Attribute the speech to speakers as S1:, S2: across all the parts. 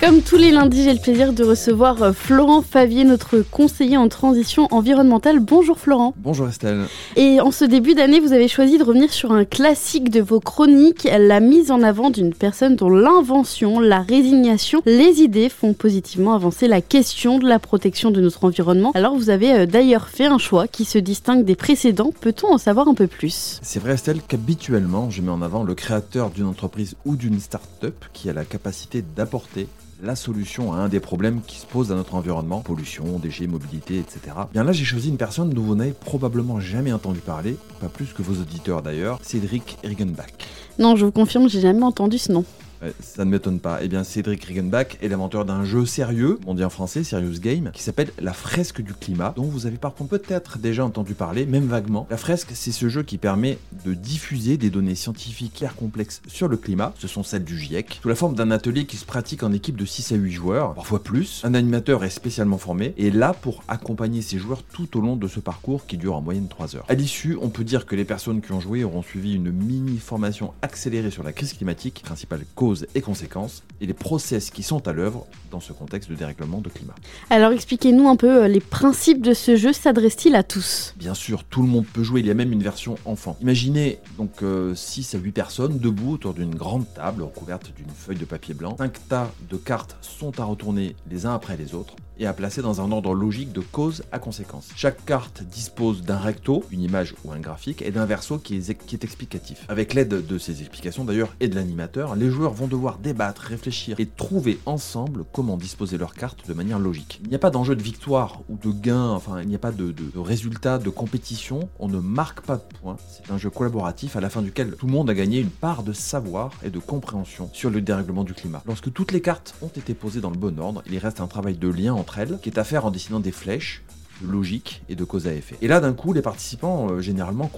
S1: Comme tous les lundis, j'ai le plaisir de recevoir euh, Florent Favier, notre conseiller en transition environnementale. Bonjour Florent.
S2: Bonjour Estelle.
S1: Et en ce début d'année, vous avez choisi de revenir sur un classique de vos chroniques, la mise en avant d'une personne dont l'invention, la résignation, les idées font positivement avancer la question de la protection de notre environnement. Alors vous avez euh, d'ailleurs fait un choix qui se distingue des précédents. Peut-on en savoir un peu plus?
S2: C'est vrai Estelle qu'habituellement, je mets en avant le créateur d'une entreprise ou d'une start-up qui a la capacité d'apporter la solution à un des problèmes qui se posent à notre environnement, pollution, déchets, mobilité, etc. Bien là, j'ai choisi une personne dont vous n'avez probablement jamais entendu parler, pas plus que vos auditeurs d'ailleurs, Cédric Riggenbach.
S1: Non, je vous confirme, j'ai jamais entendu ce nom.
S2: Euh, ça ne m'étonne pas. Eh bien, Cédric Riggenbach est l'inventeur d'un jeu sérieux, on dit en français Serious Game, qui s'appelle La Fresque du Climat, dont vous avez par contre peut-être déjà entendu parler, même vaguement. La Fresque, c'est ce jeu qui permet de diffuser des données scientifiques claires complexes sur le climat, ce sont celles du GIEC, sous la forme d'un atelier qui se pratique en équipe de 6 à 8 joueurs, parfois plus. Un animateur est spécialement formé et là pour accompagner ses joueurs tout au long de ce parcours qui dure en moyenne 3 heures. À l'issue, on peut dire que les personnes qui ont joué auront suivi une mini formation accélérée sur la crise climatique, principale cause et conséquences, et les process qui sont à l'œuvre dans ce contexte de dérèglement de climat.
S1: Alors expliquez-nous un peu euh, les principes de ce jeu, s'adresse-t-il à tous?
S2: Bien sûr, tout le monde peut jouer, il y a même une version enfant. Imaginez donc 6 euh, à 8 personnes debout autour d'une grande table recouverte d'une feuille de papier blanc. 5 tas de cartes sont à retourner les uns après les autres et à placer dans un ordre logique de cause à conséquence. Chaque carte dispose d'un recto, une image ou un graphique, et d'un verso qui est, explicatif. Avec l'aide de ces explications d'ailleurs et de l'animateur, les joueurs vont devoir débattre, réfléchir et trouver ensemble comment disposer leurs cartes de manière logique. Il n'y a pas d'enjeu de victoire ou de gain, enfin il n'y a pas de résultat, de compétition, on ne marque pas de points. C'est un jeu collaboratif à la fin duquel tout le monde a gagné une part de savoir et de compréhension sur le dérèglement du climat. Lorsque toutes les cartes ont été posées dans le bon ordre, il reste un travail de lien entre qui est à faire en dessinant des flèches logique et de cause à effet. Et là, d'un coup, les participants euh, généralement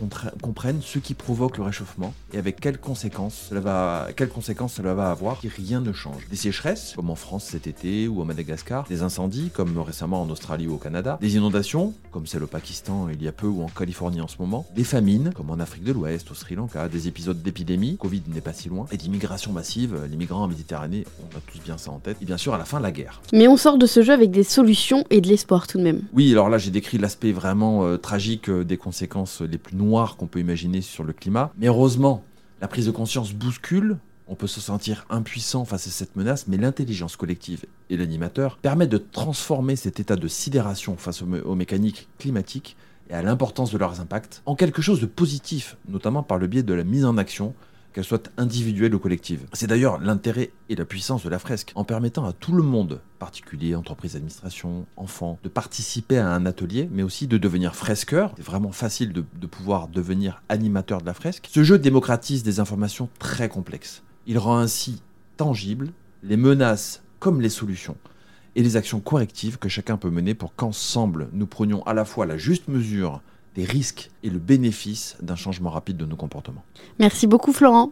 S2: comprennent ce qui provoque le réchauffement et avec quelles conséquences cela va, quelles conséquences cela va avoir si rien ne change. Des sécheresses, comme en France cet été ou au Madagascar, des incendies, comme récemment en Australie ou au Canada, des inondations, comme celle au Pakistan il y a peu ou en Californie en ce moment, des famines, comme en Afrique de l'Ouest, au Sri Lanka, des épisodes d'épidémie, Covid n'est pas si loin, et d'immigration massive, les migrants en Méditerranée, on a tous bien ça en tête, et bien sûr à la fin la guerre.
S1: Mais on sort de ce jeu avec des solutions et de l'espoir tout de même.
S2: Oui, alors là j'ai décrit l'aspect vraiment euh, tragique euh, des conséquences les plus noires qu'on peut imaginer sur le climat. Mais heureusement, la prise de conscience bouscule. On peut se sentir impuissant face à cette menace, mais l'intelligence collective et l'animateur permettent de transformer cet état de sidération face aux, aux mécaniques climatiques et à l'importance de leurs impacts en quelque chose de positif, notamment par le biais de la mise en action qu'elle soit individuelle ou collective. C'est d'ailleurs l'intérêt et la puissance de la fresque, en permettant à tout le monde, particuliers, entreprises, administrations, enfants, de participer à un atelier, mais aussi de devenir fresqueur. C'est vraiment facile de, de pouvoir devenir animateur de la fresque. Ce jeu démocratise des informations très complexes. Il rend ainsi tangibles les menaces comme les solutions et les actions correctives que chacun peut mener pour qu'ensemble nous prenions à la fois la juste mesure des risques et le bénéfice d'un changement rapide de nos comportements.
S1: Merci beaucoup Florent.